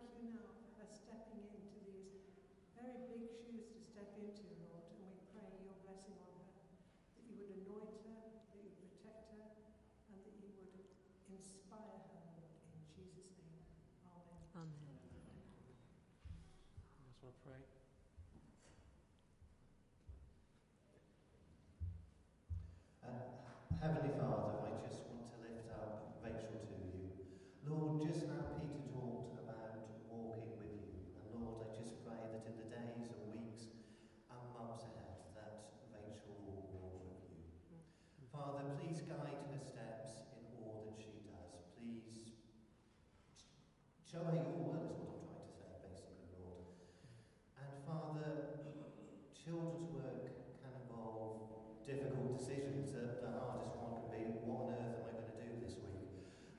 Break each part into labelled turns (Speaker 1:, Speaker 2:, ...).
Speaker 1: thank you now for her stepping into these very big shoes to step into, Lord. And we pray your blessing on her, that you would anoint her, that you would protect her, and that you would inspire her, Lord, in Jesus' name. Amen.
Speaker 2: Amen.
Speaker 3: I just want to pray.
Speaker 4: Uh, Heavenly Father, I just want to lift up Rachel to you. Lord, just now Peter talked about walking with you. And Lord, I just pray that in the days and weeks and months ahead that Rachel will walk with you. Father, please guide her steps in all that she does. Please show her your will is what I'm trying to say, basically, Lord. And Father, children's work can involve difficult decisions. The, the hardest one can be, what on earth am I going to do this week?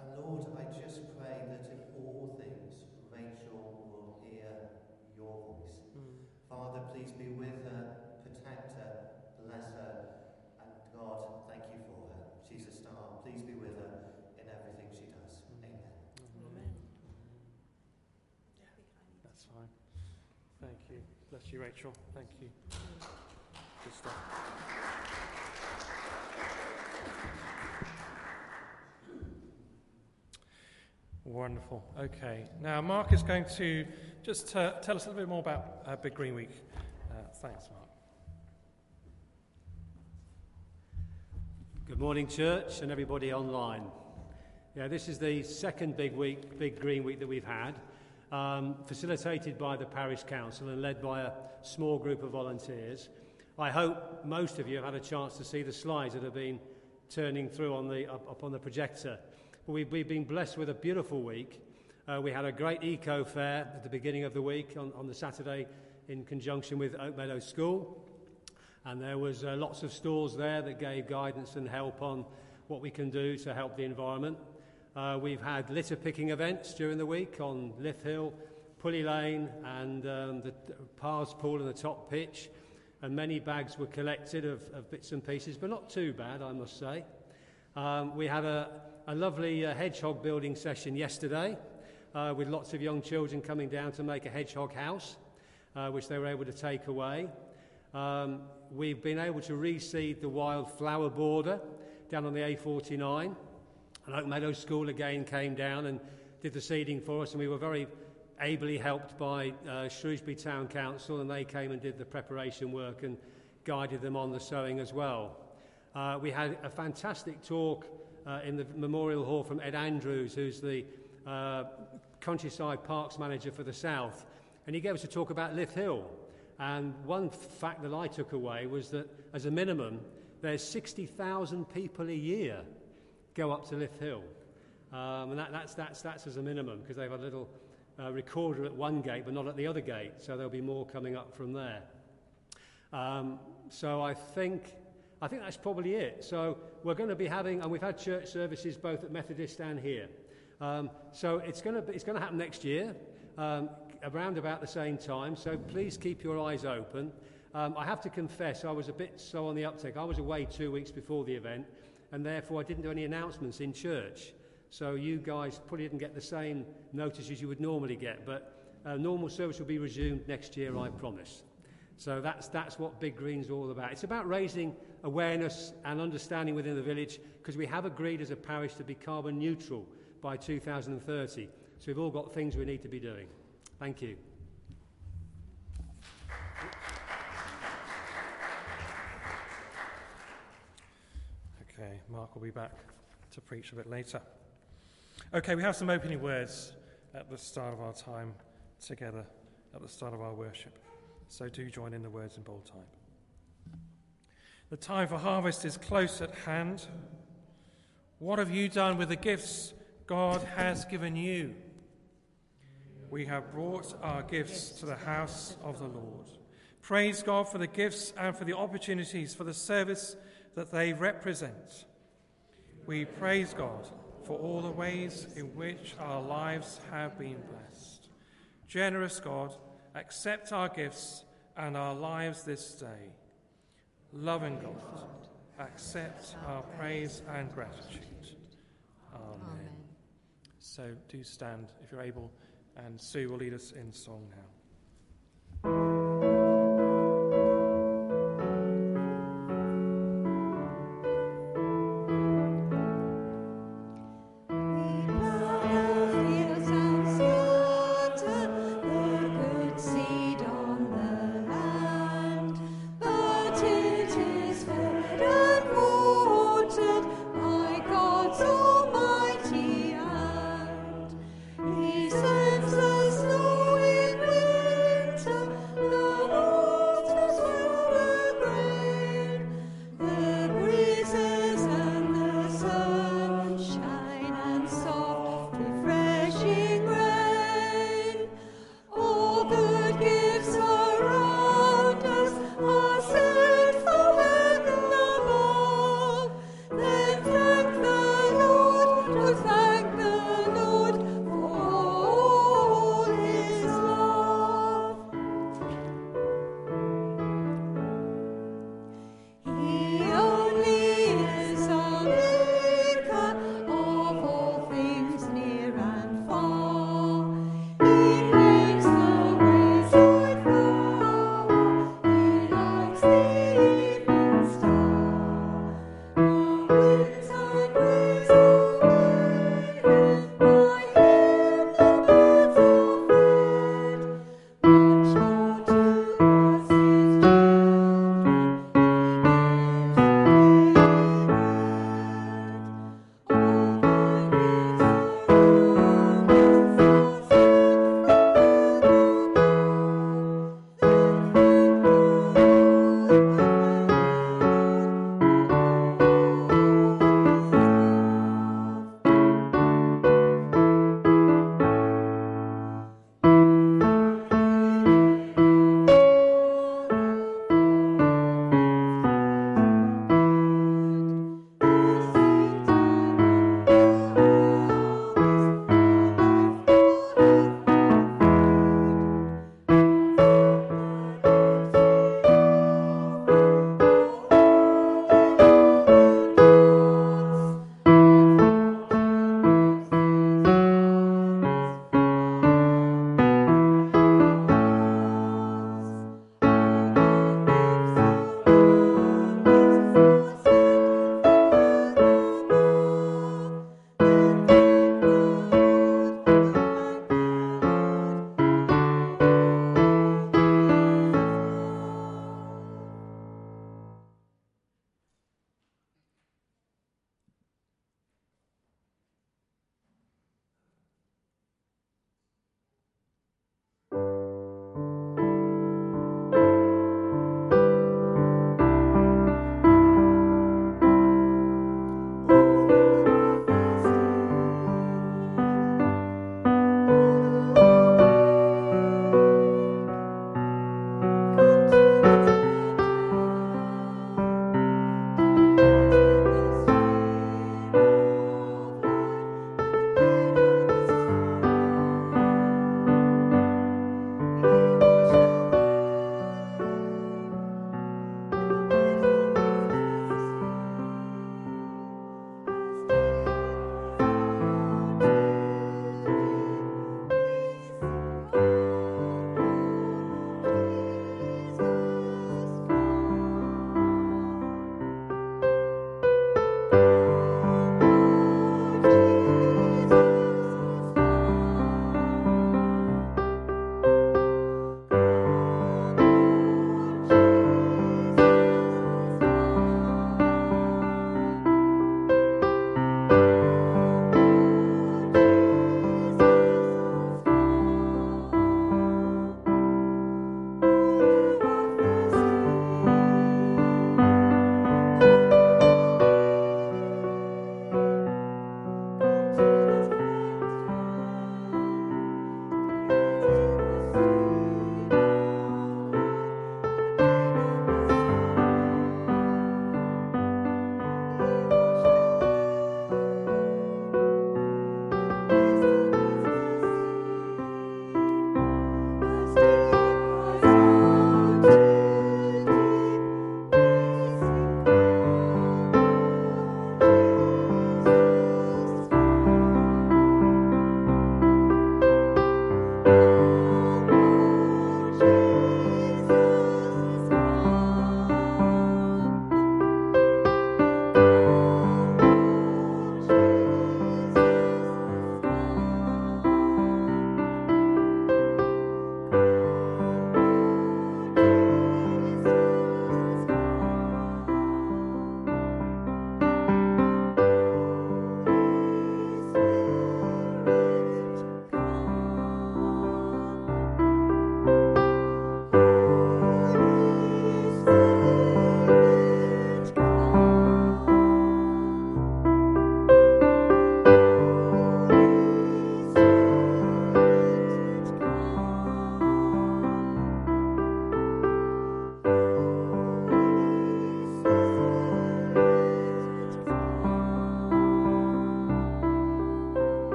Speaker 4: And Lord, I just pray that in all things, Rachel will hear your voice.
Speaker 3: Mm.
Speaker 4: Father, please be with her, protect her, bless her, and God, thank you for her. She's a star. Please be with her in everything she does. Amen.
Speaker 2: Amen.
Speaker 3: That's fine. Thank you. Bless you, Rachel. Thank you. Good stuff. Wonderful. Okay. Now, Mark is going to just uh, tell us a little bit more about uh, Big Green Week. Uh, thanks, Mark.
Speaker 5: Good morning, church, and everybody online. Yeah, this is the second big week, big green week that we've had, um, facilitated by the parish council and led by a small group of volunteers. I hope most of you have had a chance to see the slides that have been turning through on the up, up on the projector. We've, we've been blessed with a beautiful week. Uh, we had a great eco fair at the beginning of the week on, on the Saturday in conjunction with Oak Meadow School. And there was uh, lots of stalls there that gave guidance and help on what we can do to help the environment. Uh, we've had litter picking events during the week on Lyth Hill, Pulley Lane, and um, the Pars Pool and the top pitch. And many bags were collected of, of bits and pieces, but not too bad, I must say. Um, we had a, a lovely uh, hedgehog building session yesterday uh, with lots of young children coming down to make a hedgehog house, uh, which they were able to take away. Um, we've been able to reseed the wildflower border down on the A49. And Oak Meadow School again came down and did the seeding for us, and we were very ably helped by uh, Shrewsbury Town Council, and they came and did the preparation work and guided them on the sowing as well. Uh, we had a fantastic talk uh, in the Memorial Hall from Ed Andrews, who's the uh, countryside parks manager for the South, and he gave us a talk about Lyth Hill. And one fact that I took away was that, as a minimum, there's 60,000 people a year go up to Lyth Hill. Um, and that, that's, that's, that's as a minimum, because they've a little uh, recorder at one gate, but not at the other gate. So there'll be more coming up from there. Um, so I think, I think that's probably it. So we're going to be having, and we've had church services both at Methodist and here. Um, so it's going to it's going to happen next year, um, around about the same time. So please keep your eyes open. Um, I have to confess, I was a bit slow on the uptake. I was away two weeks before the event, and therefore I didn't do any announcements in church. So you guys probably didn't get the same notice as you would normally get. But uh, normal service will be resumed next year, I promise. So that's, that's what Big Green's all about. It's about raising awareness and understanding within the village because we have agreed as a parish to be carbon neutral by 2030. So we've all got things we need to be doing. Thank you.
Speaker 3: Okay, Mark will be back to preach a bit later. Okay, we have some opening words at the start of our time together, at the start of our worship. So do join in the words in bold type. The time for harvest is close at hand. What have you done with the gifts God has given you? We have brought our gifts to the house of the Lord. Praise God for the gifts and for the opportunities for the service that they represent. We praise God for all the ways in which our lives have been blessed. Generous God, accept our gifts and our lives this day. Loving God, accept our praise and gratitude. Amen. So do stand if you're able
Speaker 6: and Sue will lead us in song now.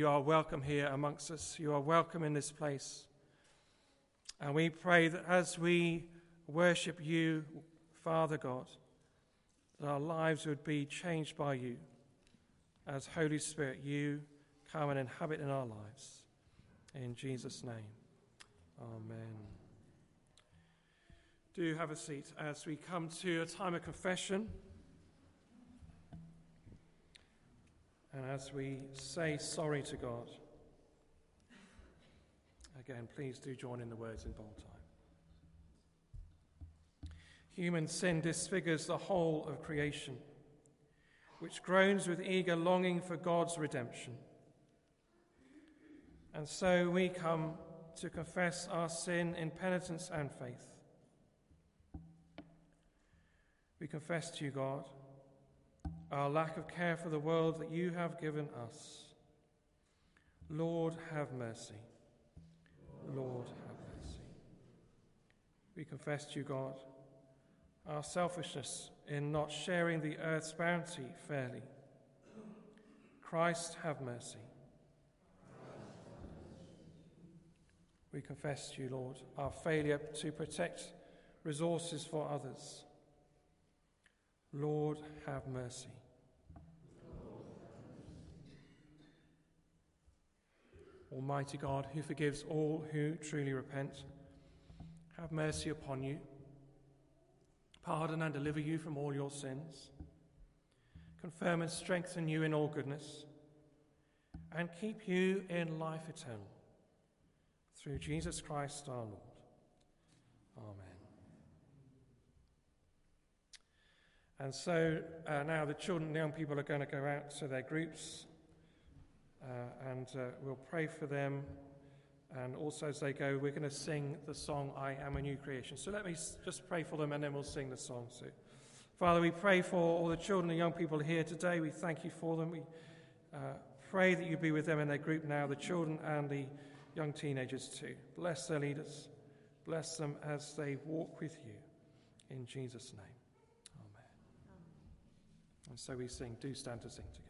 Speaker 3: You are welcome here amongst us. You are welcome in this place. And we pray that as we worship you, Father God, that our lives would be changed by you. As Holy Spirit, you come and inhabit in our lives. In Jesus' name, Amen. Do have a seat as we come to a time of confession. And as we say sorry to God, again, please do join in the words in bold type. Human sin disfigures the whole of creation, which groans with eager longing for God's redemption. And so we come to confess our sin in penitence and faith. We confess to you, God, our lack of care for the world that you have given us. Lord, have mercy. Lord, have mercy. We confess to you, God, our selfishness in not sharing the earth's bounty fairly. Christ, have mercy. We confess to you, Lord, our failure to protect resources for others. Lord, have mercy. Almighty God, who forgives all who truly repent, have mercy upon you, pardon and deliver you from all your sins, confirm and strengthen you in all goodness, and keep you in life eternal. Through Jesus Christ our Lord. Amen. And so uh, now the children and young people are going to go out to their groups uh, and uh, we'll pray for them. And also, as they go, we're going to sing the song, I Am a New Creation. So let me just pray for them and then we'll sing the song too. Father, we pray for all the children and young people here today. We thank you for them. We uh, pray that you be with them in their group now, the children and the young teenagers too. Bless their leaders. Bless them as they walk with you. In Jesus' name. And so we sing. Do stand to sing together.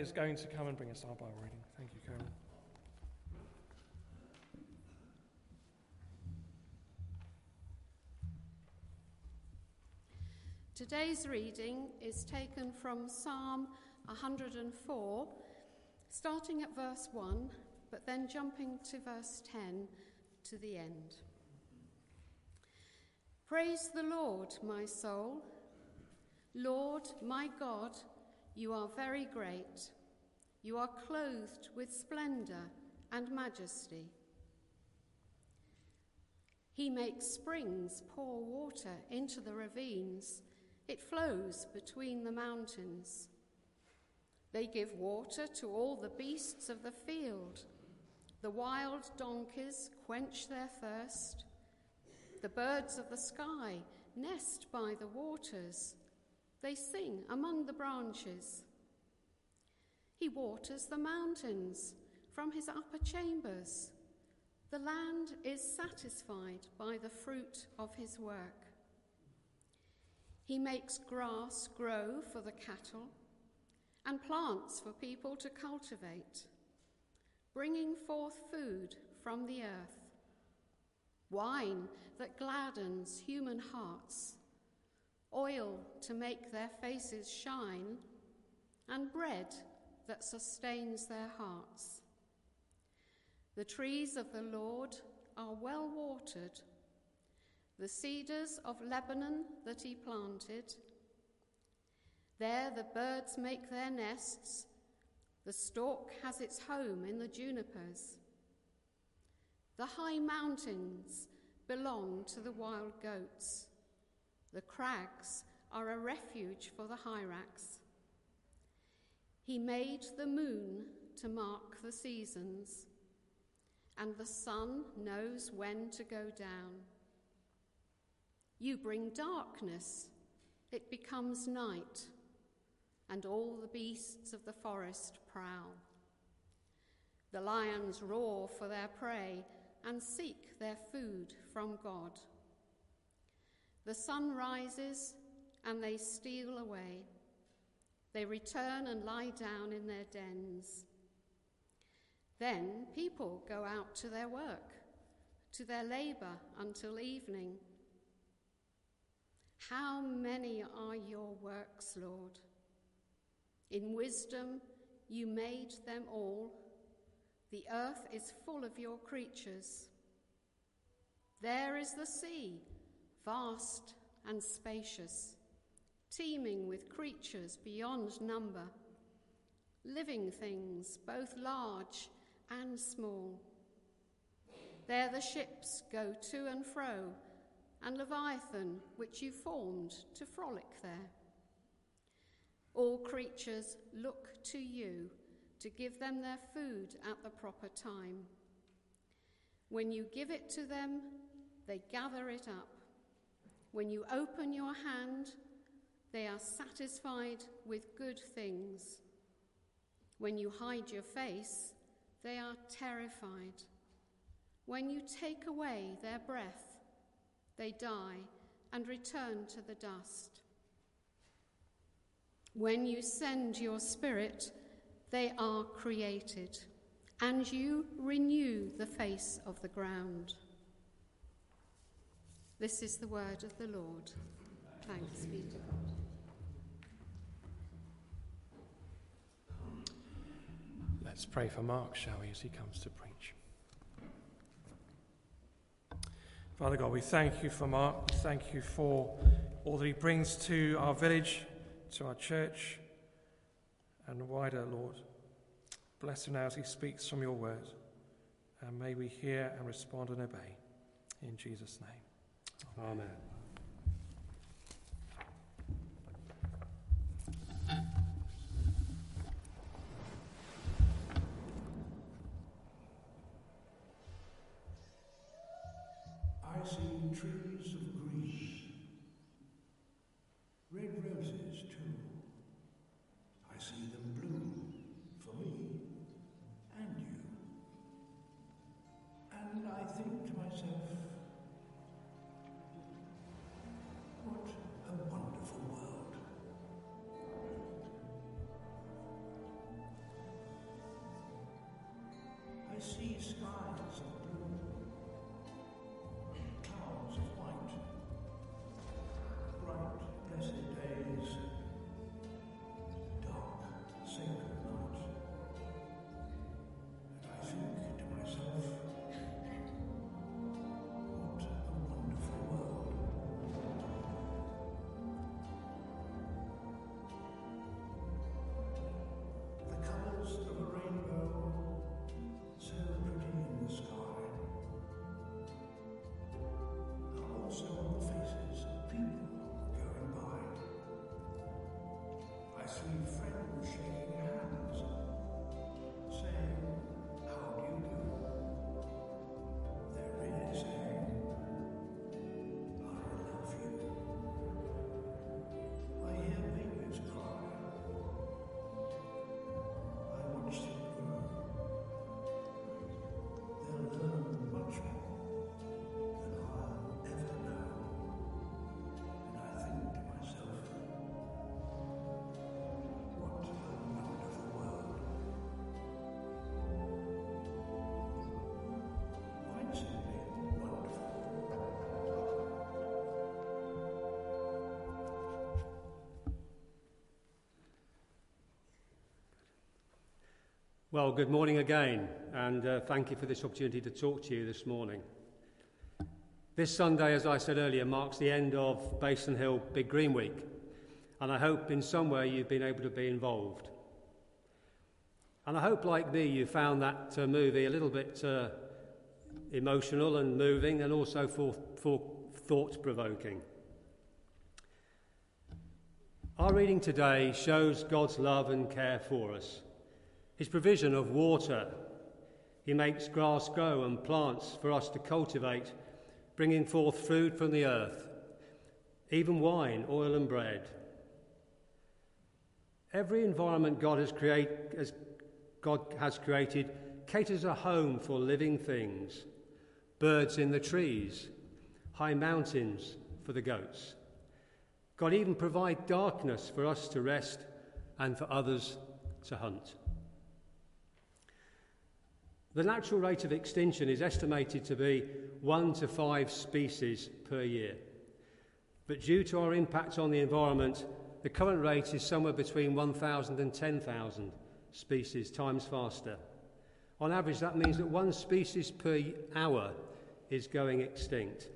Speaker 3: Is going to come and bring us our Bible reading. Thank you, Carolyn.
Speaker 7: Today's reading is taken from Psalm 104, starting at verse 1, but then jumping to verse 10 to the end. Praise the Lord, my soul. Lord, my God, you are very great. You are clothed with splendor and majesty. He makes springs pour water into the ravines. It flows between the mountains. They give water to all the beasts of the field. The wild donkeys quench their thirst. The birds of the sky nest by the waters. They sing among the branches. He waters the mountains from his upper chambers. The land is satisfied by the fruit of his work. He makes grass grow for the cattle and plants for people to cultivate, bringing forth food from the earth, wine that gladdens human hearts, oil to make their faces shine, and bread that sustains their hearts. The trees of the Lord are well watered, the cedars of Lebanon that he planted. There the birds make their nests, the stork has its home in the junipers. The high mountains belong to the wild goats. The crags are a refuge for the hyrax. He made the moon to mark the seasons, and the sun knows when to go down. You bring darkness, it becomes night, and all the beasts of the forest prowl. The lions roar for their prey and seek their food from God. The sun rises and they steal away. They return and lie down in their dens. Then people go out to their work, to their labour until evening. How many are your works, Lord? In wisdom you made them all. The earth is full of your creatures. There is the sea, vast and spacious teeming with creatures beyond number, living things both large and small. There the ships go to and fro, and Leviathan, which you formed to frolic there. All creatures look to you to give them their food at the proper time. When you give it to them, they gather it up. When you open your hand, they are satisfied with good things. When you hide your face, they are terrified. When you take away their breath, they die and return to the dust. When you send your spirit, they are created, and you renew the face of the ground. This is the word of the Lord. Thanks be to God.
Speaker 3: Let's pray for Mark, shall we, as he comes to preach. Father God, we thank you for Mark. We thank you for all that he brings to our village, to our church, and wider, Lord. Bless him now as he speaks from your word. And may we hear and respond and obey. In Jesus' name.
Speaker 5: Amen. Well, good morning again, and uh, thank you for this opportunity to talk to you this morning. This Sunday, as I said earlier, marks the end of Bayston Hill Big Green Week, and I hope in some way you've been able to be involved. And I hope, like me, you found that uh, movie a little bit uh, emotional and moving, and also for, for thought provoking. Our reading today shows God's love and care for us. His provision of water. He makes grass grow and plants for us to cultivate, bringing forth food from the earth, even wine, oil, and bread. Every environment God has, create, God has created caters a home for living things birds in the trees, high mountains for the goats. God even provides darkness for us to rest and for others to hunt. The natural rate of extinction is estimated to be one to five species per year. But due to our impact on the environment, the current rate is somewhere between 1,000 and 10,000 species times faster. On average, that means that one species per hour is going extinct.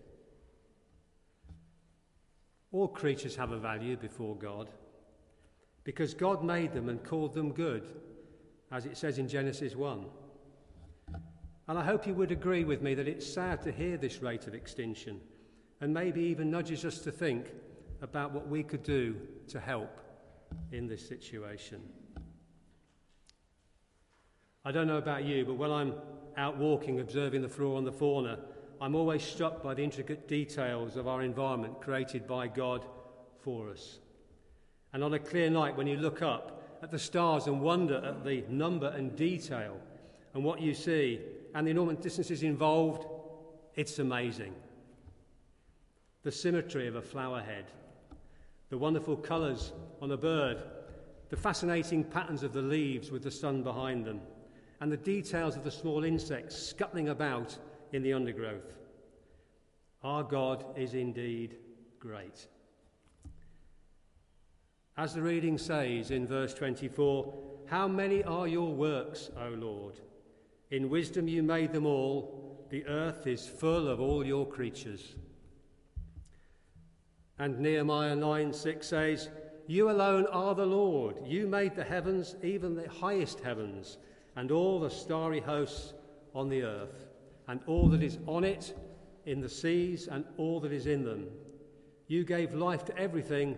Speaker 5: All creatures have a value before God because God made them and called them good, as it says in Genesis 1. And I hope you would agree with me that it's sad to hear this rate of extinction and maybe even nudges us to think about what we could do to help in this situation. I don't know about you, but when I'm out walking, observing the flora and the fauna, I'm always struck by the intricate details of our environment created by God for us. And on a clear night, when you look up at the stars and wonder at the number and detail and what you see, and the enormous distances involved, it's amazing. The symmetry of a flower head, the wonderful colours on a bird, the fascinating patterns of the leaves with the sun behind them, and the details of the small insects scuttling about in the undergrowth. Our God is indeed great. As the reading says in verse 24, How many are your works, O Lord? In wisdom you made them all. The earth is full of all your creatures. And Nehemiah 9 6 says, You alone are the Lord. You made the heavens, even the highest heavens, and all the starry hosts on the earth, and all that is on it, in the seas, and all that is in them. You gave life to everything,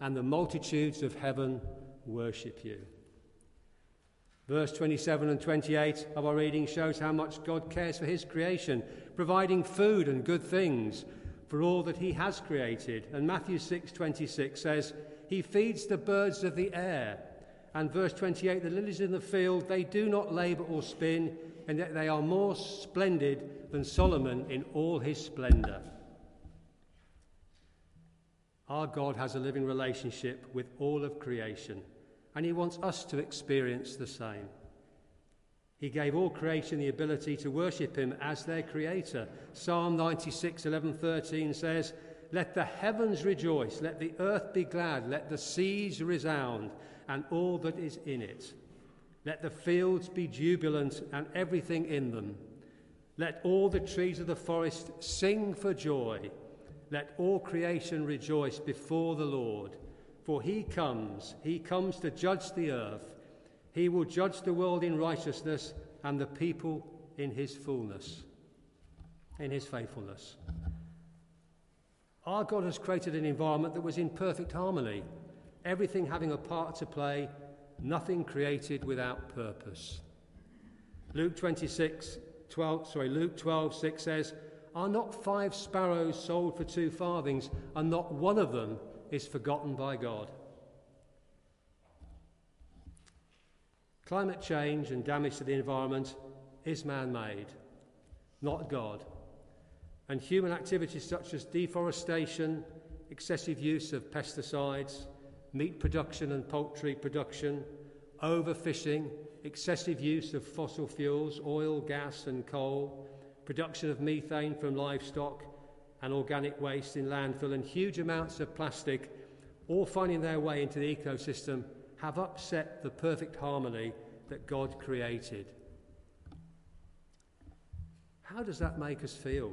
Speaker 5: and the multitudes of heaven worship you. Verse 27 and 28 of our reading shows how much God cares for his creation, providing food and good things for all that he has created. And Matthew 6:26 says, "He feeds the birds of the air." And verse 28, "The lilies in the field, they do not labor or spin, and yet they are more splendid than Solomon in all his splendor." Our God has a living relationship with all of creation and he wants us to experience the same. He gave all creation the ability to worship him as their creator. Psalm 96, 11, 13 says, Let the heavens rejoice, let the earth be glad, let the seas resound, and all that is in it. Let the fields be jubilant, and everything in them. Let all the trees of the forest sing for joy. Let all creation rejoice before the Lord. For he comes, he comes to judge the earth. He will judge the world in righteousness and the people in his fullness, in his faithfulness. Our God has created an environment that was in perfect harmony, everything having a part to play, nothing created without purpose. Luke 26, 12, sorry, Luke 12, 6 says, Are not five sparrows sold for two farthings, and not one of them is forgotten by God. Climate change and damage to the environment is man made, not God. And human activities such as deforestation, excessive use of pesticides, meat production and poultry production, overfishing, excessive use of fossil fuels, oil, gas, and coal, production of methane from livestock, and organic waste in landfill and huge amounts of plastic all finding their way into the ecosystem have upset the perfect harmony that God created. How does that make us feel?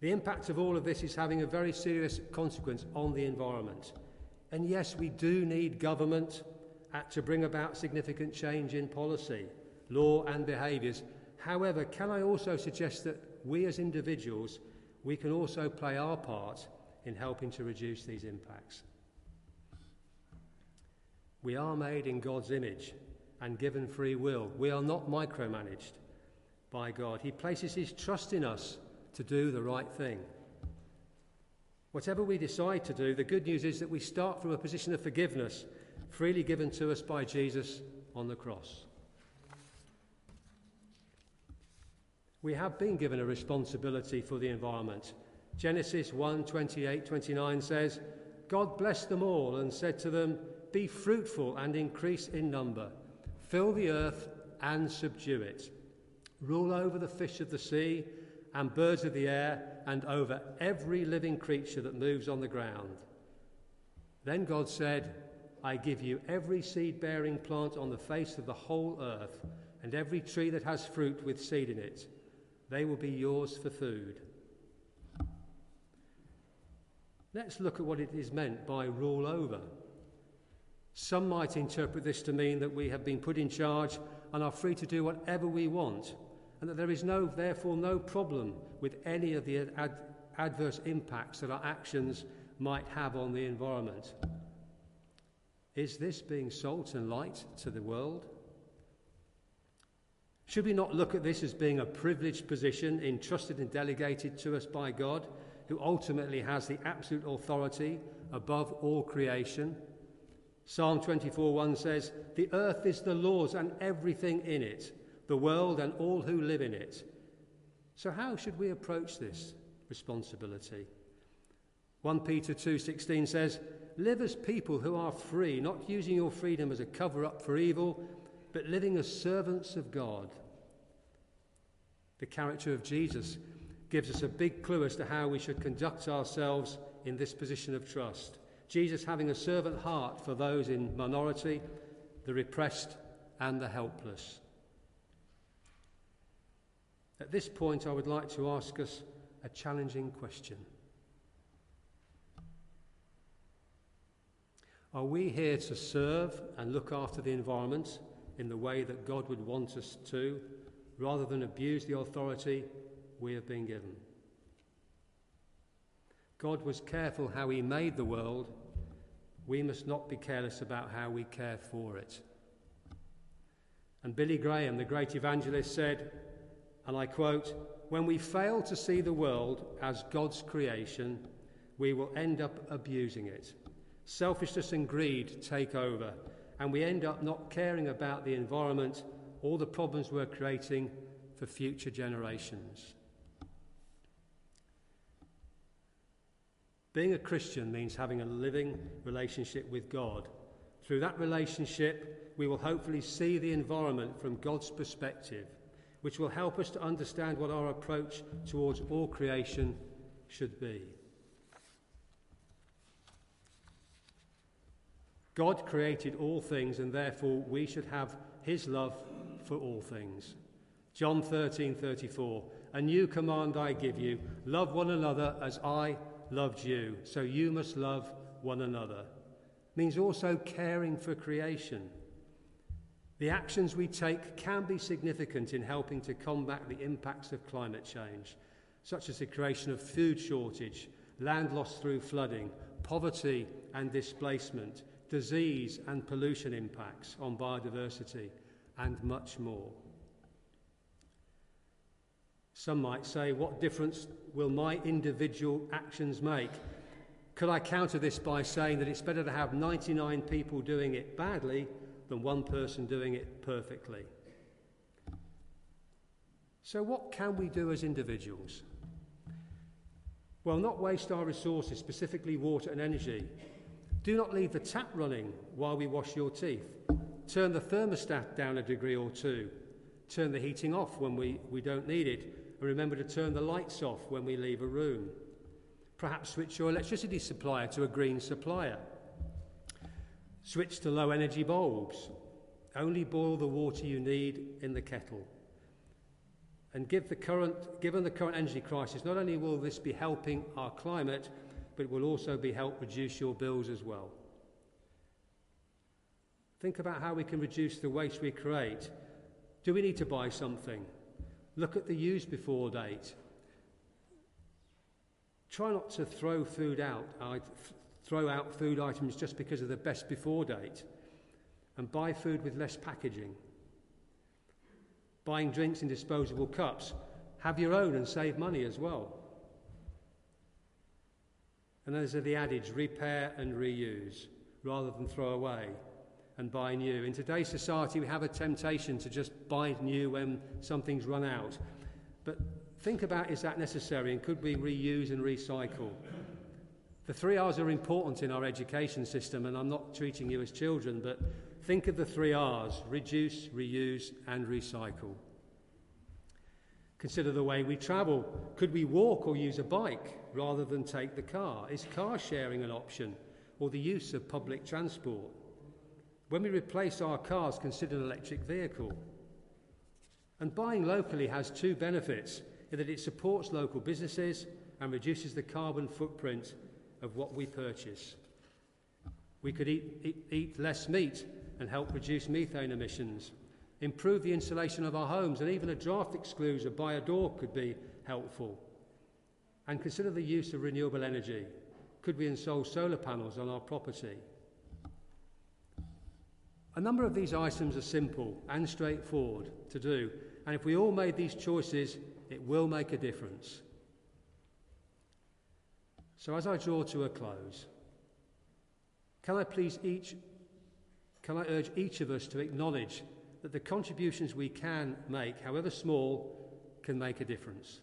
Speaker 5: The impact of all of this is having a very serious consequence on the environment. And yes, we do need government uh, to bring about significant change in policy, law, and behaviours. However, can I also suggest that we as individuals, we can also play our part in helping to reduce these impacts? We are made in God's image and given free will. We are not micromanaged by God. He places His trust in us to do the right thing. Whatever we decide to do, the good news is that we start from a position of forgiveness freely given to us by Jesus on the cross. We have been given a responsibility for the environment. Genesis 1 28 29 says, God blessed them all and said to them, Be fruitful and increase in number, fill the earth and subdue it, rule over the fish of the sea and birds of the air, and over every living creature that moves on the ground. Then God said, I give you every seed bearing plant on the face of the whole earth, and every tree that has fruit with seed in it. They will be yours for food. Let's look at what it is meant by rule over. Some might interpret this to mean that we have been put in charge and are free to do whatever we want and that there is no, therefore no problem with any of the ad- adverse impacts that our actions might have on the environment. Is this being salt and light to the world? Should we not look at this as being a privileged position entrusted and delegated to us by God, who ultimately has the absolute authority above all creation? Psalm 24:1 says, "The earth is the Lord's and everything in it." the world and all who live in it. So how should we approach this responsibility? 1 Peter 2:16 says, "Live as people who are free, not using your freedom as a cover-up for evil, but living as servants of God." The character of Jesus gives us a big clue as to how we should conduct ourselves in this position of trust. Jesus having a servant heart for those in minority, the repressed, and the helpless. At this point, I would like to ask us a challenging question. Are we here to serve and look after the environment in the way that God would want us to, rather than abuse the authority we have been given? God was careful how He made the world. We must not be careless about how we care for it. And Billy Graham, the great evangelist, said, and I quote, When we fail to see the world as God's creation, we will end up abusing it. Selfishness and greed take over, and we end up not caring about the environment or the problems we're creating for future generations. Being a Christian means having a living relationship with God. Through that relationship, we will hopefully see the environment from God's perspective which will help us to understand what our approach towards all creation should be. God created all things, and therefore we should have his love for all things. John 13:34 A new command I give you love one another as I loved you so you must love one another means also caring for creation the actions we take can be significant in helping to combat the impacts of climate change, such as the creation of food shortage, land loss through flooding, poverty and displacement, disease and pollution impacts on biodiversity, and much more. Some might say, What difference will my individual actions make? Could I counter this by saying that it's better to have 99 people doing it badly than one person doing it perfectly. So, what can we do as individuals? Well, not waste our resources, specifically water and energy. Do not leave the tap running while we wash your teeth. Turn the thermostat down a degree or two. Turn the heating off when we, we don't need it. And remember to turn the lights off when we leave a room. Perhaps switch your electricity supplier to a green supplier switch to low energy bulbs, Only boil the water you need in the kettle. And give the current, given the current energy crisis, not only will this be helping our climate, but it will also be help reduce your bills as well. Think about how we can reduce the waste we create. Do we need to buy something? Look at the use before date. Try not to throw food out, throw out food items just because of the best before date, and buy food with less packaging. Buying drinks in disposable cups, have your own and save money as well. And there's the adage repair and reuse rather than throw away and buy new. In today's society, we have a temptation to just buy new when something's run out. But think about is that necessary and could we reuse and recycle? The three R's are important in our education system, and I'm not treating you as children, but think of the three R's reduce, reuse, and recycle. Consider the way we travel. Could we walk or use a bike rather than take the car? Is car sharing an option or the use of public transport? When we replace our cars, consider an electric vehicle. And buying locally has two benefits in that it supports local businesses and reduces the carbon footprint of what we purchase. We could eat, eat, eat, less meat and help reduce methane emissions, improve the insulation of our homes, and even a draft excluder by a door could be helpful. And consider the use of renewable energy. Could we install solar panels on our property? A number of these items are simple and straightforward to do, and if we all made these choices, it will make a difference. So, as I draw to a close, can I please each, can I urge each of us to acknowledge that the contributions we can make, however small, can make a difference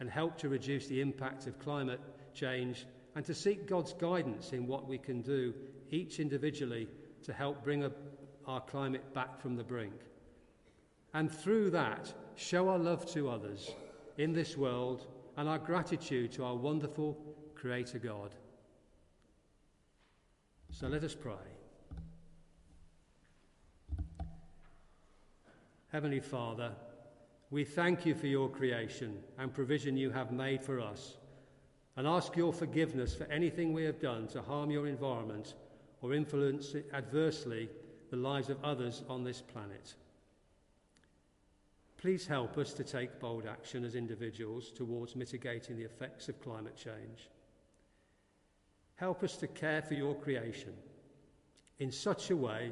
Speaker 5: and help to reduce the impact of climate change and to seek God's guidance in what we can do, each individually, to help bring a, our climate back from the brink. And through that, show our love to others in this world and our gratitude to our wonderful Creator God. So let us pray. Heavenly Father, we thank you for your creation and provision you have made for us, and ask your forgiveness for anything we have done to harm your environment or influence adversely the lives of others on this planet. Please help us to take bold action as individuals towards mitigating the effects of climate change. Help us to care for your creation in such a way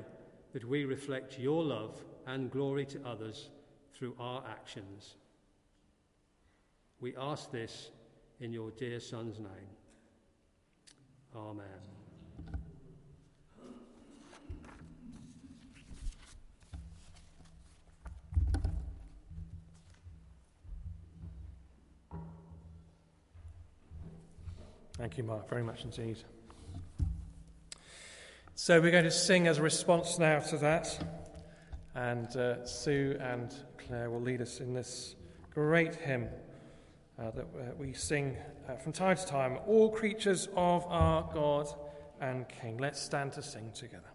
Speaker 5: that we reflect your love and glory to others through our actions. We ask this in your dear Son's name. Amen.
Speaker 3: Thank you, Mark, very much indeed. So we're going to sing as a response now to that. And uh, Sue and Claire will lead us in this great hymn uh, that uh, we sing uh, from time to time All creatures of our God and King. Let's stand to sing together.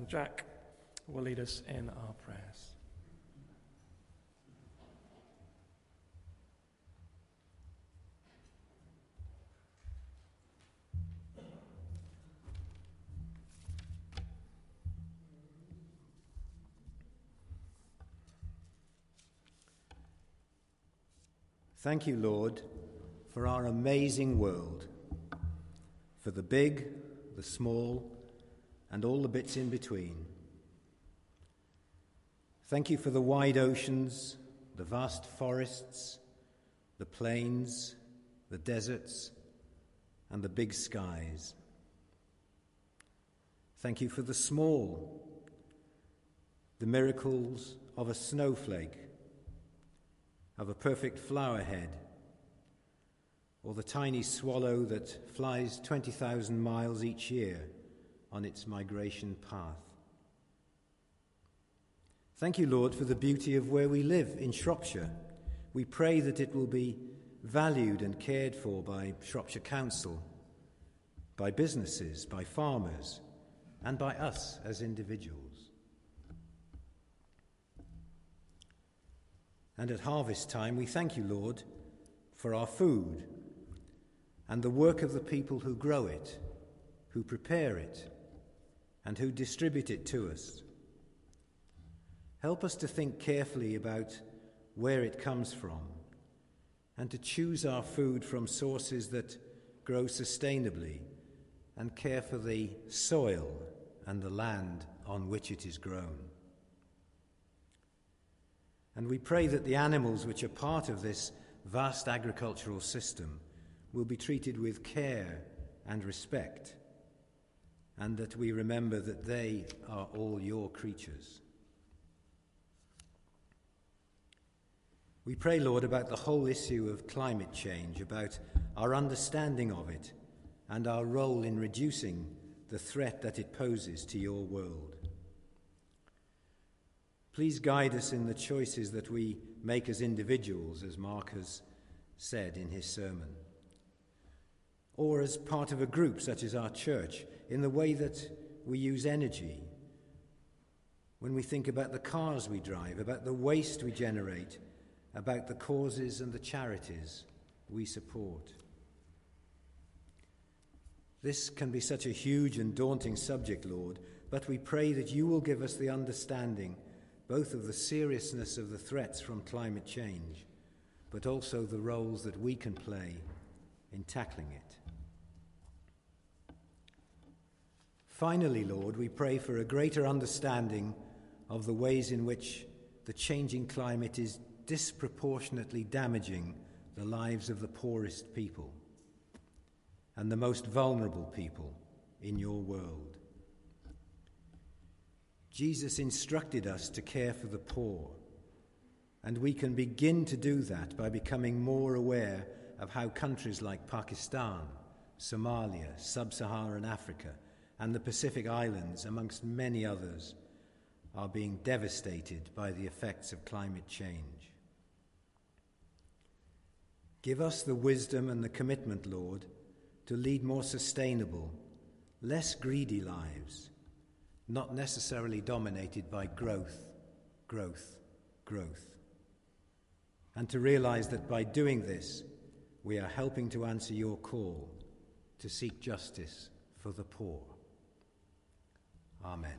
Speaker 3: And Jack will lead us in our prayers.
Speaker 8: Thank you, Lord, for our amazing world, for the big, the small, and all the bits in between. Thank you for the wide oceans, the vast forests, the plains, the deserts, and the big skies. Thank you for the small, the miracles of a snowflake of a perfect flower head, or the tiny swallow that flies 20,000 miles each year on its migration path. Thank you, Lord, for the beauty of where we live in Shropshire. We pray that it will be valued and cared for by Shropshire Council, by businesses, by farmers, and by us as individuals. And at harvest time, we thank you, Lord, for our food and the work of the people who grow it, who prepare it, and who distribute it to us. Help us to think carefully about where it comes from and to choose our food from sources that grow sustainably and care for the soil and the land on which it is grown. And we pray that the animals which are part of this vast agricultural system will be treated with care and respect, and that we remember that they are all your creatures. We pray, Lord, about the whole issue of climate change, about our understanding of it, and our role in reducing the threat that it poses to your world. Please guide us in the choices that we make as individuals, as Mark has said in his sermon, or as part of a group such as our church, in the way that we use energy, when we think about the cars we drive, about the waste we generate, about the causes and the charities we support. This can be such a huge and daunting subject, Lord, but we pray that you will give us the understanding both of the seriousness of the threats from climate change, but also the roles that we can play in tackling it. Finally, Lord, we pray for a greater understanding of the ways in which the changing climate is disproportionately damaging the lives of the poorest people and the most vulnerable people in your world. Jesus instructed us to care for the poor, and we can begin to do that by becoming more aware of how countries like Pakistan, Somalia, Sub Saharan Africa, and the Pacific Islands, amongst many others, are being devastated by the effects of climate change. Give us the wisdom and the commitment, Lord, to lead more sustainable, less greedy lives not necessarily dominated by growth, growth, growth. And to realize that by doing this, we are helping to answer your call to seek justice for the poor. Amen.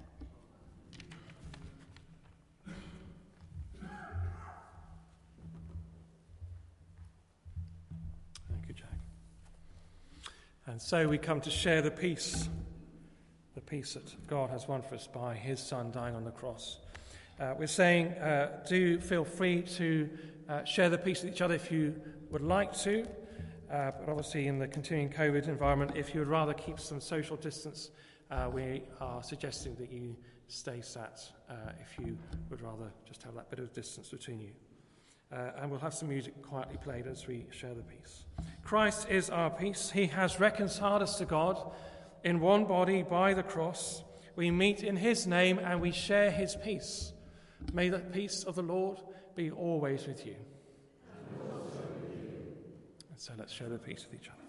Speaker 3: Thank you, Jack. And so we come to share the peace the peace that God has won for us by his Son dying on the cross. Uh, we're saying uh, do feel free to uh, share the peace with each other if you would like to. Uh, but obviously, in the continuing COVID environment, if you would rather keep some social distance, uh, we are suggesting that you stay sat uh, if you would rather just have that bit of distance between you. and we'll have some music quietly played as we share the peace. Christ is our peace. He has reconciled us to God in one body by the cross. We meet in his name and we share his peace. May the peace of the Lord be always with you. And, with you. so let's share the peace with each other.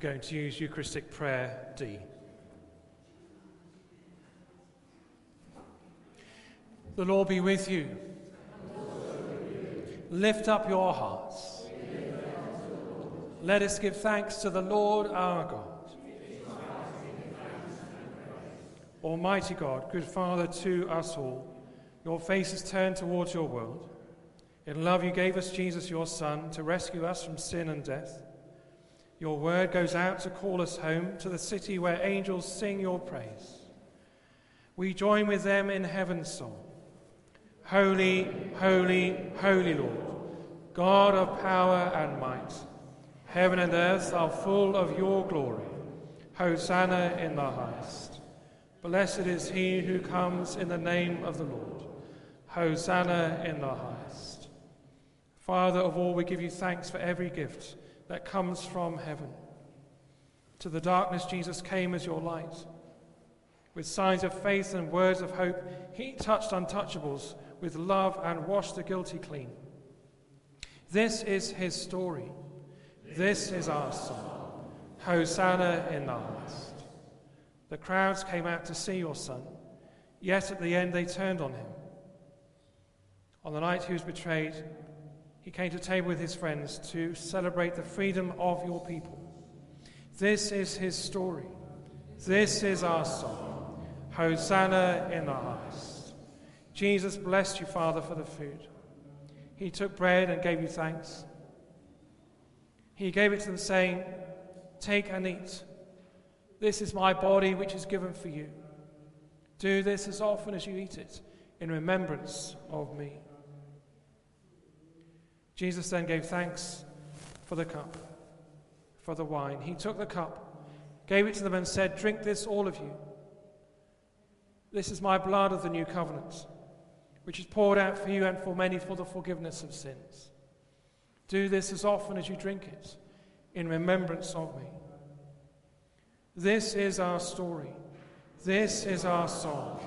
Speaker 3: We're going to use Eucharistic prayer D. The Lord be with you. Lift up your hearts. Let us give thanks to the Lord our God. Almighty God, good Father to us all, your face is turned towards your world. In love, you gave us Jesus, your Son, to rescue us from sin and death. Your word goes out to call us home to the city where angels sing your praise. We join with them in heaven's song. Holy, holy, holy Lord, God of power and might. Heaven and earth are full of your glory. Hosanna in the highest. Blessed is he who comes in the name of the Lord. Hosanna in the highest. Father of all, we give you thanks for every gift that comes from heaven. To the darkness, Jesus came as your light. With signs of faith and words of hope, he touched untouchables with love and washed the guilty clean. This is his story. This is our song. Hosanna in the highest. The crowds came out to see your son, yet at the end they turned on him. On the night he was betrayed, he came to table with his friends to celebrate the freedom of your people. This is his story. This is our song. Hosanna in the highest. Jesus blessed you, Father, for the food. He took bread and gave you thanks. He gave it to them, saying, Take and eat. This is my body, which is given for you. Do this as often as you eat it, in remembrance of me. Jesus then gave thanks for the cup, for the wine. He took the cup, gave it to them, and said, Drink this, all of you. This is my blood of the new covenant, which is poured out for you and for many for the forgiveness of sins. Do this as often as you drink it, in remembrance of me. This is our story. This is our song.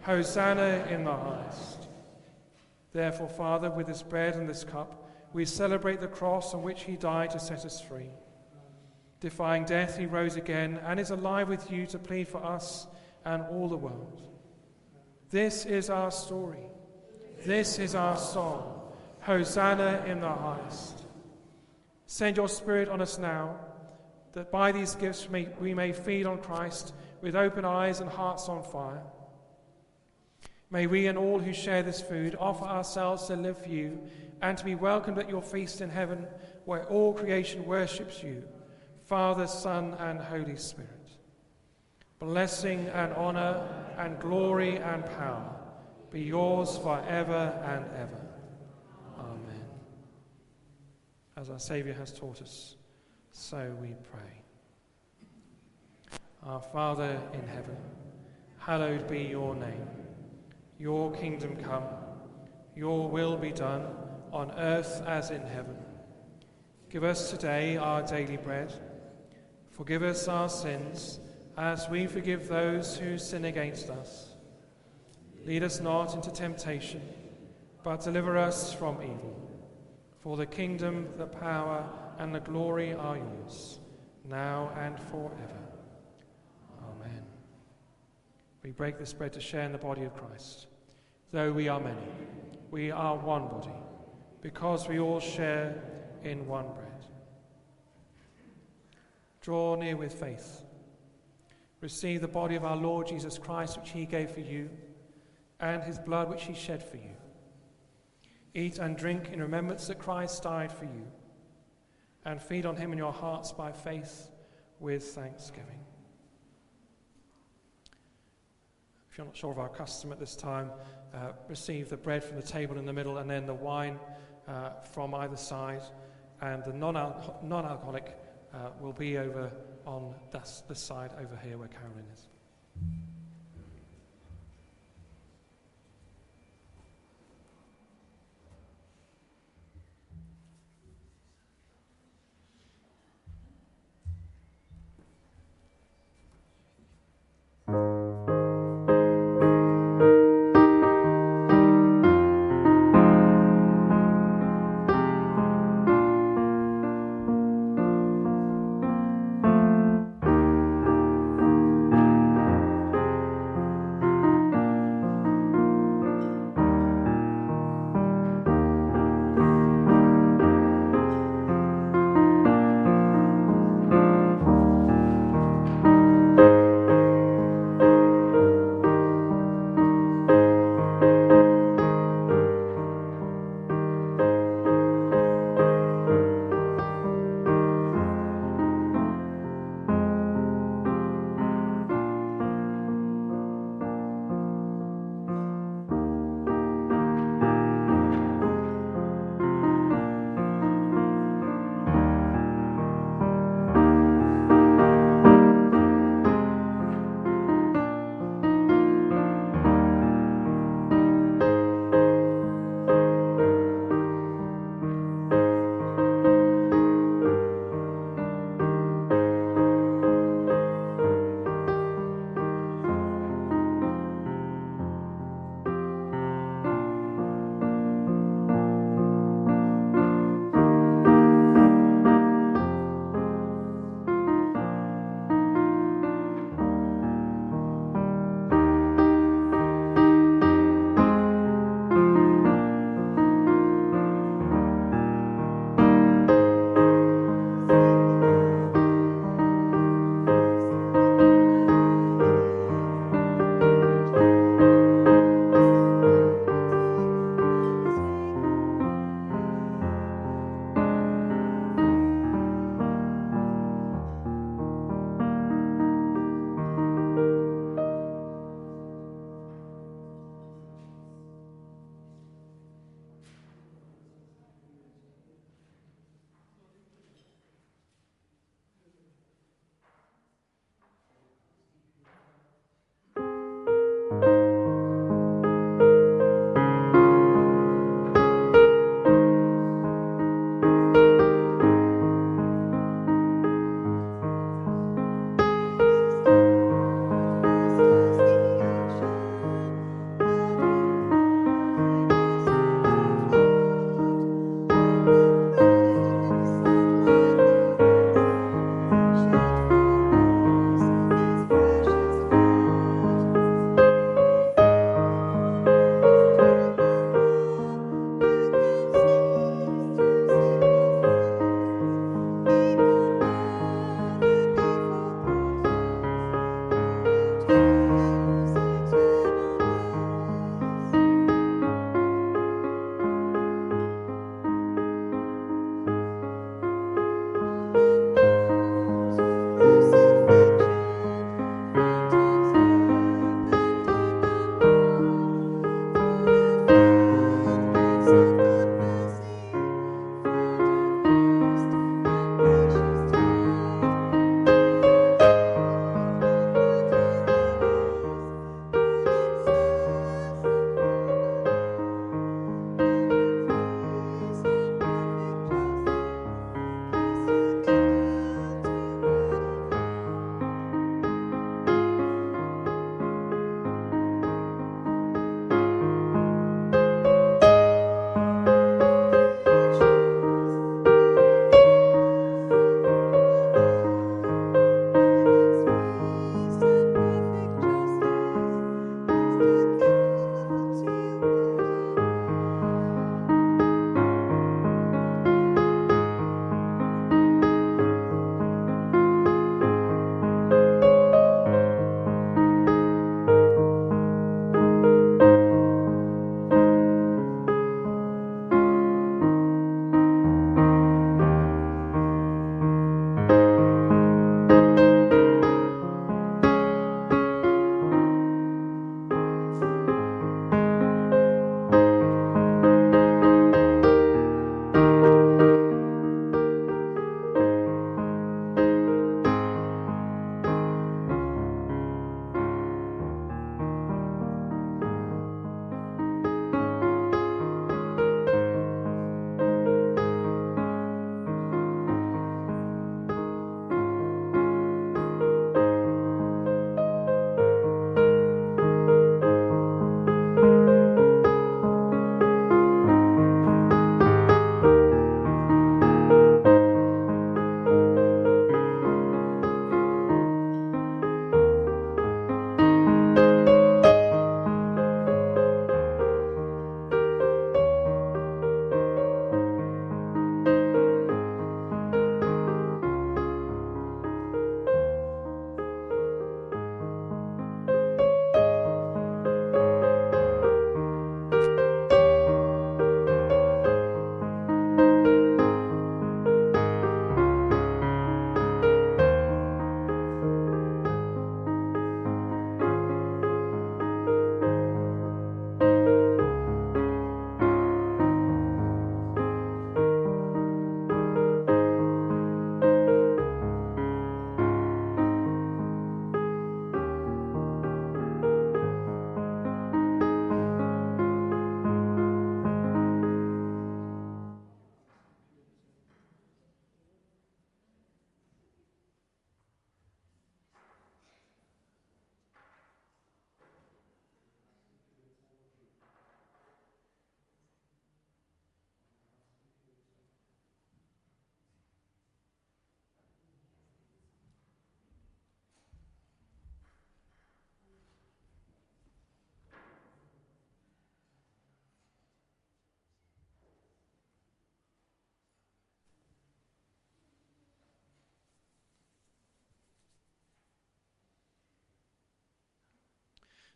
Speaker 3: Hosanna in the highest. Therefore, Father, with this bread and this cup, we celebrate the cross on which he died to set us free. Defying death, he rose again and is alive with you to plead for us and all the world. This is our story. This is our song. Hosanna in the highest. Send your Spirit on us now, that by these gifts we may, feed on Christ with open eyes and hearts on fire. May we and all who share this food offer ourselves to live for you and to be welcomed at your feast in heaven, where all creation worships you, Father, Son, and Holy Spirit. Blessing and honor and glory and power be yours forever and ever. Amen. As our Saviour has taught us, so we pray. Our Father in heaven, hallowed be your name. Your kingdom come, your will be done on earth as in heaven. Give us today our daily bread. Forgive us our sins as we forgive those who sin against us. Lead us not into temptation, but deliver us from evil. For the kingdom, the power, and the glory are yours, now and forever. Amen. We break this bread to share in the body of Christ. Though we are many, we are one body, because we all share in one bread. Draw near with faith. Receive the body of our Lord Jesus Christ, which he gave for you, and his blood, which he shed for you. Eat and drink in remembrance that Christ died for you, and feed on him in your hearts by faith with thanksgiving. If you're not sure of our custom at this time, uh, receive the bread from the table in the middle and then the wine uh, from either side, and the non alcoholic uh, will be over on this, this side over here where Carolyn is.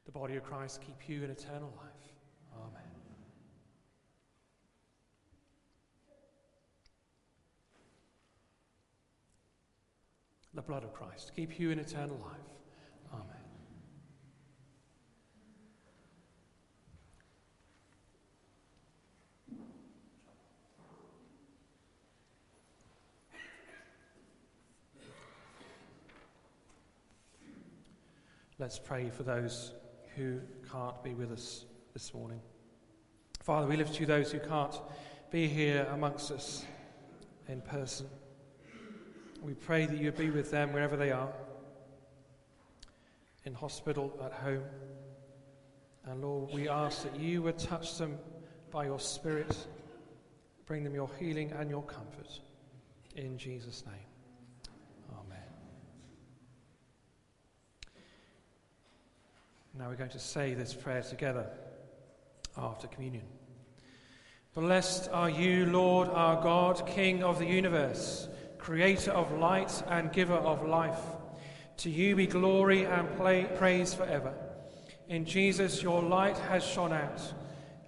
Speaker 3: The body of Christ keep you in eternal life. Amen. The blood of Christ keep you in eternal life. Amen. Let's pray for those who can't be with us this morning. Father, we lift to you those who can't be here amongst us in person. We pray that you be with them wherever they are, in hospital, at home. And Lord, we ask that you would touch them by your Spirit, bring them your healing and your comfort. In Jesus' name. Now we're going to say this prayer together after communion. Blessed are you, Lord our God, King of the universe, creator of light and giver of life. To you be glory and praise forever. In Jesus, your light has shone out,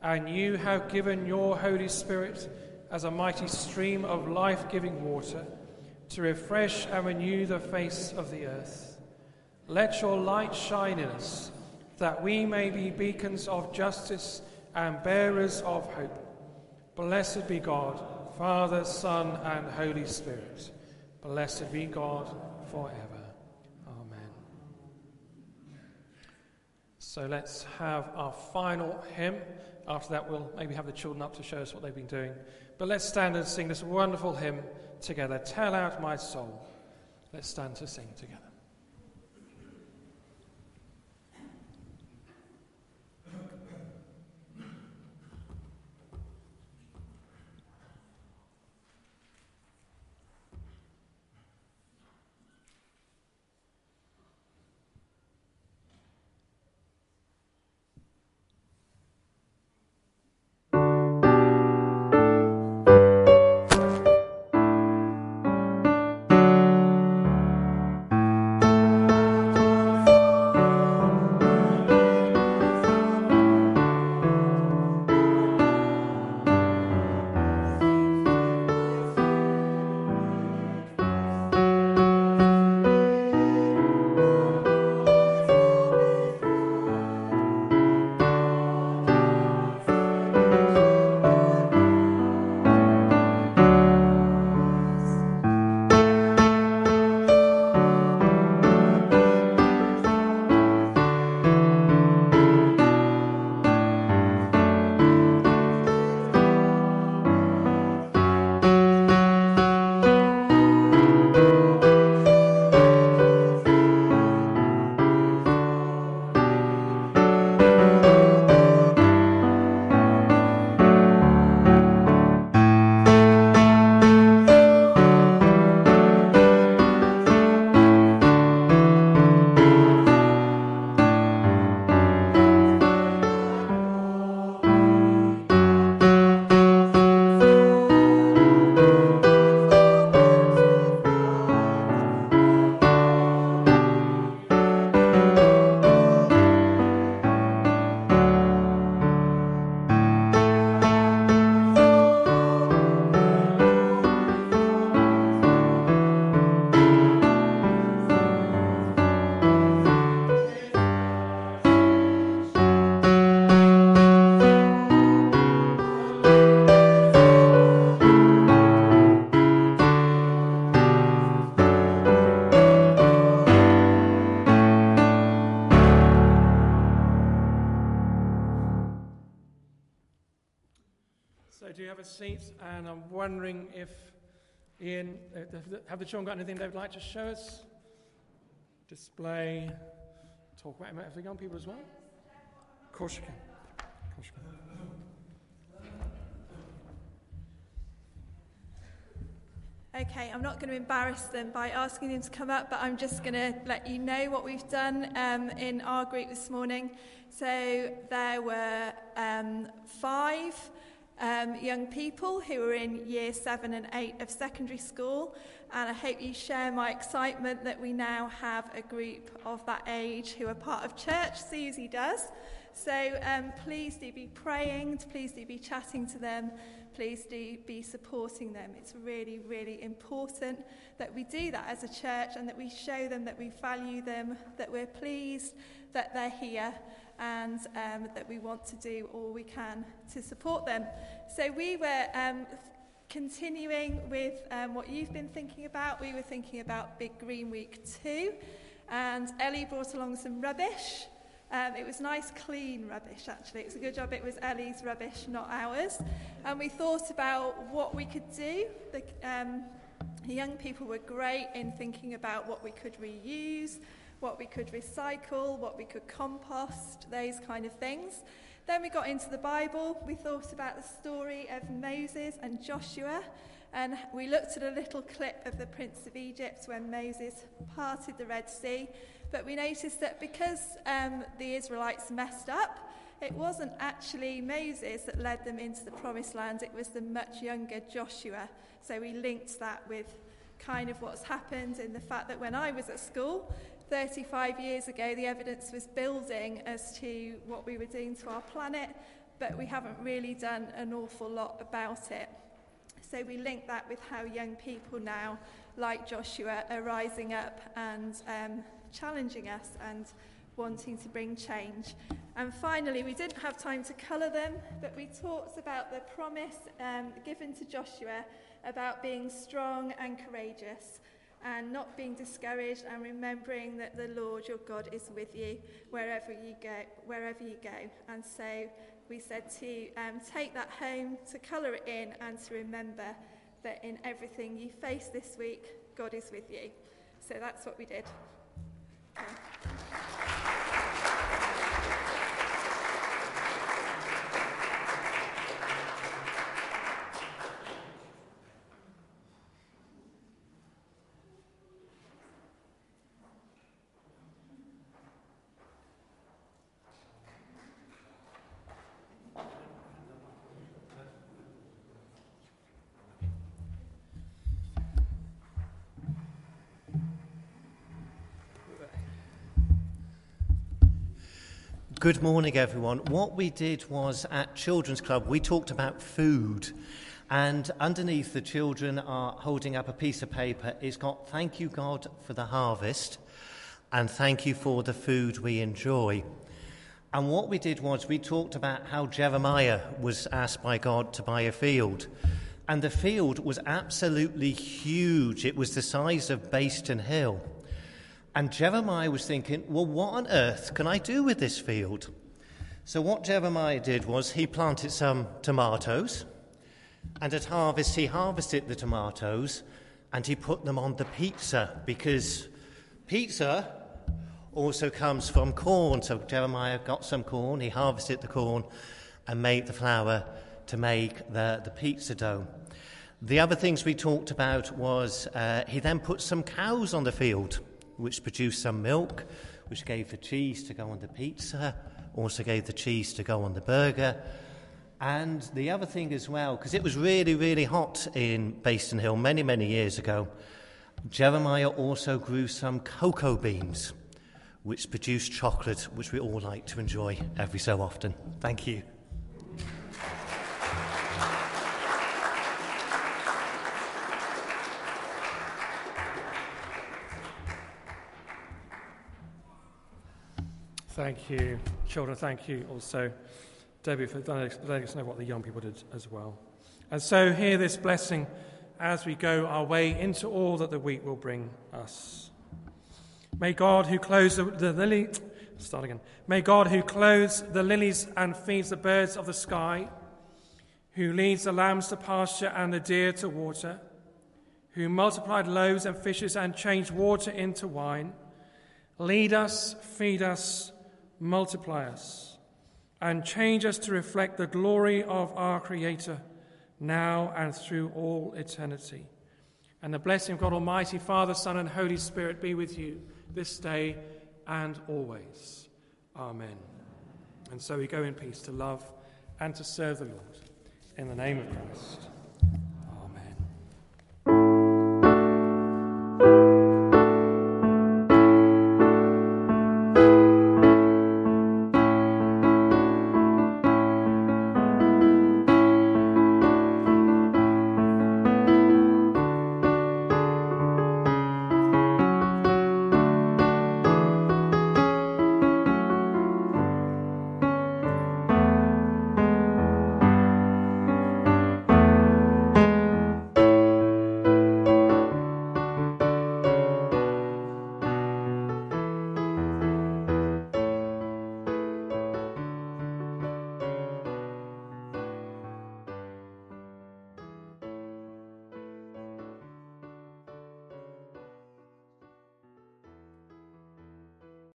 Speaker 3: and you have given your Holy Spirit as a mighty stream of life giving water to refresh and renew the face of the earth. Let your light shine in us that we may be beacons of justice and bearers of hope. Blessed be God, Father, Son, and Holy Spirit. Blessed be God forever. Amen. So let's have our final hymn. After that, we'll maybe have the children up to show us what they've been doing. But let's stand and sing this wonderful hymn together. Tell out my soul. Let's stand to sing together. And I'm wondering if Ian, uh, have the children got anything they'd like to show us? Display, talk about. Have the young people as well? Of course you can. Of course you can.
Speaker 9: Okay, I'm not going to embarrass them by asking them to come up, but I'm just going to let you know what we've done um, in our group this morning. So there were um, five um, young people who are in year seven and eight of secondary school. And I hope you share my excitement that we now have a group of that age who are part of church. Susie does. So um, please do be praying, please do be chatting to them, please do be supporting them. It's really, really important that we do that as a church and that we show them that we value them, that we're pleased that they're here, and um, that we want to do all we can to support them. So we were um, continuing with um, what you've been thinking about. We were thinking about Big Green Week 2, and Ellie brought along some rubbish. Um, it was nice, clean rubbish, actually. It was a good job it was Ellie's rubbish, not ours. And we thought about what we could do. The, um, the young people were great in thinking about what we could reuse, what we could recycle, what we could compost, those kind of things. Then we got into the Bible. We thought about the story of Moses and Joshua. And we looked at a little clip of the Prince of Egypt when Moses parted the Red Sea. But we noticed that because um, the Israelites messed up, it wasn't actually Moses that led them into the promised land, it was the much younger Joshua. So we linked that with kind of what's happened in the fact that when I was at school, 35 years ago, the evidence was building as to what we were doing to our planet, but we haven't really done an awful lot about it. So we link that with how young people now, like Joshua, are rising up and um, challenging us and wanting to bring change. And finally, we didn't have time to colour them, but we talked about the promise um, given to Joshua about being strong and courageous. And not being discouraged and remembering that the Lord your God is with you wherever you go wherever you go and so we said to um, take that home to colour it in and to remember that in everything you face this week God is with you so that's what we did okay.
Speaker 10: Good morning, everyone. What we did was at Children's Club, we talked about food. And underneath, the children are holding up a piece of paper. It's got thank you, God, for the harvest, and thank you for the food we enjoy. And what we did was we talked about how Jeremiah was asked by God to buy a field. And the field was absolutely huge, it was the size of Bayston Hill. And Jeremiah was thinking, well, what on earth can I do with this field? So, what Jeremiah did was he planted some tomatoes, and at harvest, he harvested the tomatoes and he put them on the pizza because pizza also comes from corn. So, Jeremiah got some corn, he harvested the corn and made the flour to make the, the pizza dough. The other things we talked about was uh, he then put some cows on the field which produced some milk, which gave the cheese to go on the pizza, also gave the cheese to go on the burger. And the other thing as well, because it was really, really hot in Bayston Hill many, many years ago, Jeremiah also grew some cocoa beans, which produced chocolate, which we all like to enjoy every so often. Thank you.
Speaker 3: Thank you, children. Thank you also, Debbie, for letting us know what the young people did as well. And so, hear this blessing as we go our way into all that the week will bring us. May God, who clothes the, the lily, start again. May God, who clothes the lilies and feeds the birds of the sky, who leads the lambs to pasture and the deer to water, who multiplied loaves and fishes and changed water into wine, lead us, feed us multiply us, and change us to reflect the glory of our Creator now and through all eternity. And the blessing of God Almighty, Father, Son, and Holy Spirit be with you this day and always. Amen. And so we go in peace to love and to serve the Lord. In the name of Christ.